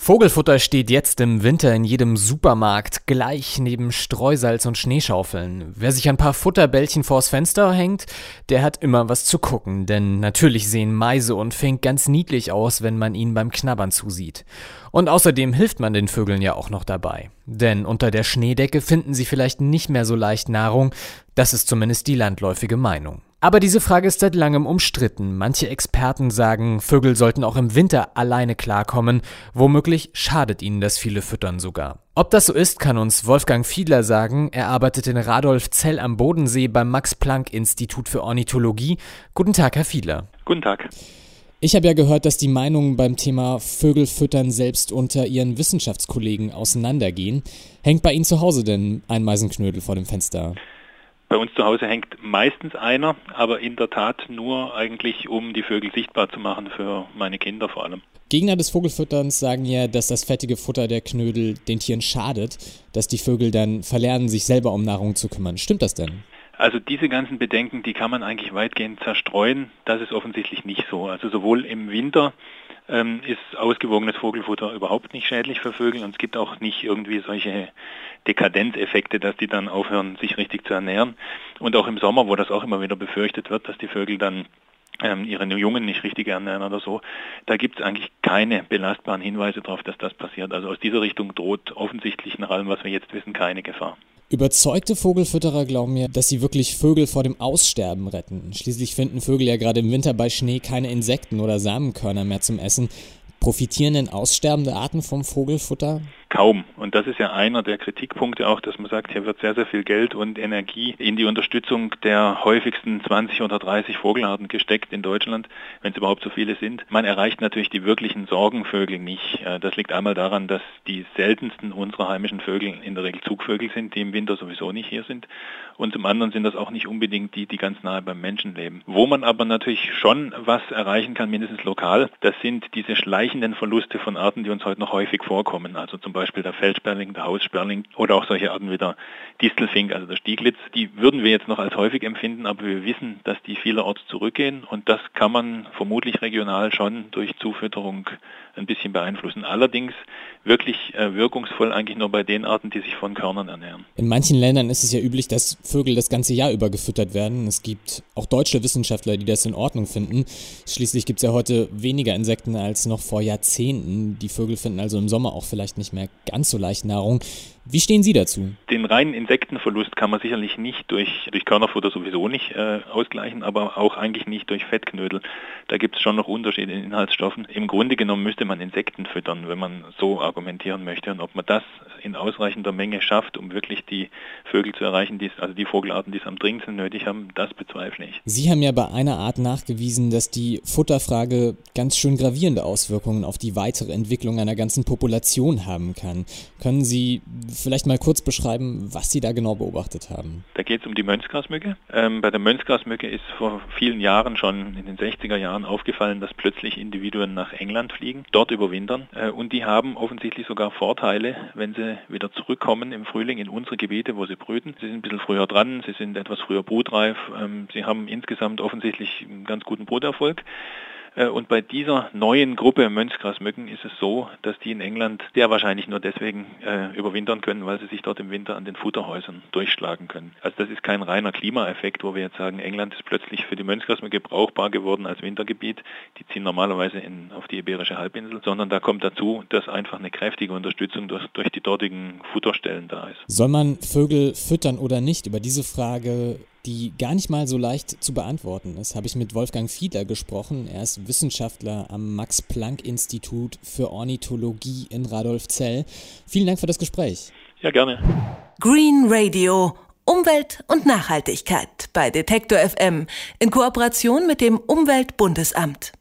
Vogelfutter steht jetzt im Winter in jedem Supermarkt gleich neben Streusalz und Schneeschaufeln. Wer sich ein paar Futterbällchen vors Fenster hängt, der hat immer was zu gucken, denn natürlich sehen Meise und Fink ganz niedlich aus, wenn man ihnen beim Knabbern zusieht. Und außerdem hilft man den Vögeln ja auch noch dabei. Denn unter der Schneedecke finden sie vielleicht nicht mehr so leicht Nahrung, das ist zumindest die landläufige Meinung. Aber diese Frage ist seit langem umstritten. Manche Experten sagen, Vögel sollten auch im Winter alleine klarkommen. Womöglich schadet ihnen das viele Füttern sogar. Ob das so ist, kann uns Wolfgang Fiedler sagen. Er arbeitet in Radolfzell am Bodensee beim Max-Planck-Institut für Ornithologie. Guten Tag, Herr Fiedler. Guten Tag. Ich habe ja gehört, dass die Meinungen beim Thema Vögelfüttern selbst unter Ihren Wissenschaftskollegen auseinandergehen. Hängt bei Ihnen zu Hause denn ein Meisenknödel vor dem Fenster? Bei uns zu Hause hängt meistens einer, aber in der Tat nur eigentlich, um die Vögel sichtbar zu machen für meine Kinder vor allem. Gegner des Vogelfütterns sagen ja, dass das fettige Futter der Knödel den Tieren schadet, dass die Vögel dann verlernen, sich selber um Nahrung zu kümmern. Stimmt das denn? Also diese ganzen Bedenken, die kann man eigentlich weitgehend zerstreuen. Das ist offensichtlich nicht so. Also sowohl im Winter ähm, ist ausgewogenes Vogelfutter überhaupt nicht schädlich für Vögel und es gibt auch nicht irgendwie solche Dekadenzeffekte, dass die dann aufhören, sich richtig zu ernähren. Und auch im Sommer, wo das auch immer wieder befürchtet wird, dass die Vögel dann ähm, ihre Jungen nicht richtig ernähren oder so. Da gibt es eigentlich keine belastbaren Hinweise darauf, dass das passiert. Also aus dieser Richtung droht offensichtlich nach allem, was wir jetzt wissen, keine Gefahr. Überzeugte Vogelfütterer glauben mir, dass sie wirklich Vögel vor dem Aussterben retten. Schließlich finden Vögel ja gerade im Winter bei Schnee keine Insekten oder Samenkörner mehr zum Essen. Profitieren denn aussterbende Arten vom Vogelfutter? Kaum. Und das ist ja einer der Kritikpunkte auch, dass man sagt, hier wird sehr, sehr viel Geld und Energie in die Unterstützung der häufigsten 20 oder 30 Vogelarten gesteckt in Deutschland, wenn es überhaupt so viele sind. Man erreicht natürlich die wirklichen Sorgenvögel nicht. Äh, das liegt einmal daran, dass die seltensten unserer heimischen Vögel in der Regel Zugvögel sind, die im Winter sowieso nicht hier sind. Und zum anderen sind das auch nicht unbedingt die, die ganz nahe beim Menschen leben. Wo man aber natürlich schon was erreichen kann, mindestens lokal, das sind diese schleichenden Verluste von Arten, die uns heute noch häufig vorkommen. Also zum Beispiel der Feldsperling, der Haussperling oder auch solche Arten wie der Distelfink, also der Stieglitz. Die würden wir jetzt noch als häufig empfinden, aber wir wissen, dass die vielerorts zurückgehen und das kann man vermutlich regional schon durch Zufütterung ein bisschen beeinflussen. Allerdings wirklich äh, wirkungsvoll eigentlich nur bei den Arten, die sich von Körnern ernähren. In manchen Ländern ist es ja üblich, dass Vögel das ganze Jahr über gefüttert werden. Es gibt auch deutsche Wissenschaftler, die das in Ordnung finden. Schließlich gibt es ja heute weniger Insekten als noch vor Jahrzehnten. Die Vögel finden also im Sommer auch vielleicht nicht mehr ganz so leicht Nahrung. Wie stehen Sie dazu? Den reinen Insektenverlust kann man sicherlich nicht durch, durch Körnerfutter sowieso nicht äh, ausgleichen, aber auch eigentlich nicht durch Fettknödel. Da gibt es schon noch Unterschiede in Inhaltsstoffen. Im Grunde genommen müsste man Insekten füttern, wenn man so argumentieren möchte. Und ob man das in ausreichender Menge schafft, um wirklich die Vögel zu erreichen, die, also die Vogelarten, die es am dringendsten nötig haben, das bezweifle ich. Sie haben ja bei einer Art nachgewiesen, dass die Futterfrage ganz schön gravierende Auswirkungen auf die weitere Entwicklung einer ganzen Population haben kann. Können Sie vielleicht mal kurz beschreiben, was Sie da genau beobachtet haben? Da geht es um die Mönchsgrasmücke. Ähm, bei der Mönchsgrasmücke ist vor vielen Jahren schon in den 60er Jahren aufgefallen, dass plötzlich Individuen nach England fliegen, dort überwintern äh, und die haben offensichtlich sogar Vorteile, wenn sie wieder zurückkommen im Frühling in unsere Gebiete, wo sie brüten. Sie sind ein bisschen früher dran, sie sind etwas früher brutreif, ähm, sie haben insgesamt offensichtlich einen ganz guten Bruterfolg. Äh, und bei dieser neuen Gruppe Mönchsgrasmücken ist es so, dass die in England sehr wahrscheinlich nur deswegen äh, überwintern können, weil sie sich dort im Winter an den Futterhäusern durchschlagen können. Also das ist kein reiner Klimaeffekt, wo wir jetzt sagen, England ist plötzlich für die Mönchsgrasmücke brauchbar geworden als Wintergebiet. Die ziehen normalerweise in, auf die Iberische Halbinsel, sondern da kommt dazu, dass einfach eine kräftige Unterstützung durch, durch die dortigen Futterstellen da ist. Soll man Vögel füttern oder nicht? Über diese Frage die gar nicht mal so leicht zu beantworten ist, habe ich mit Wolfgang Fiedler gesprochen. Er ist Wissenschaftler am Max-Planck-Institut für Ornithologie in Radolfzell. Vielen Dank für das Gespräch. Ja, gerne. Green Radio. Umwelt und Nachhaltigkeit bei Detektor FM in Kooperation mit dem Umweltbundesamt.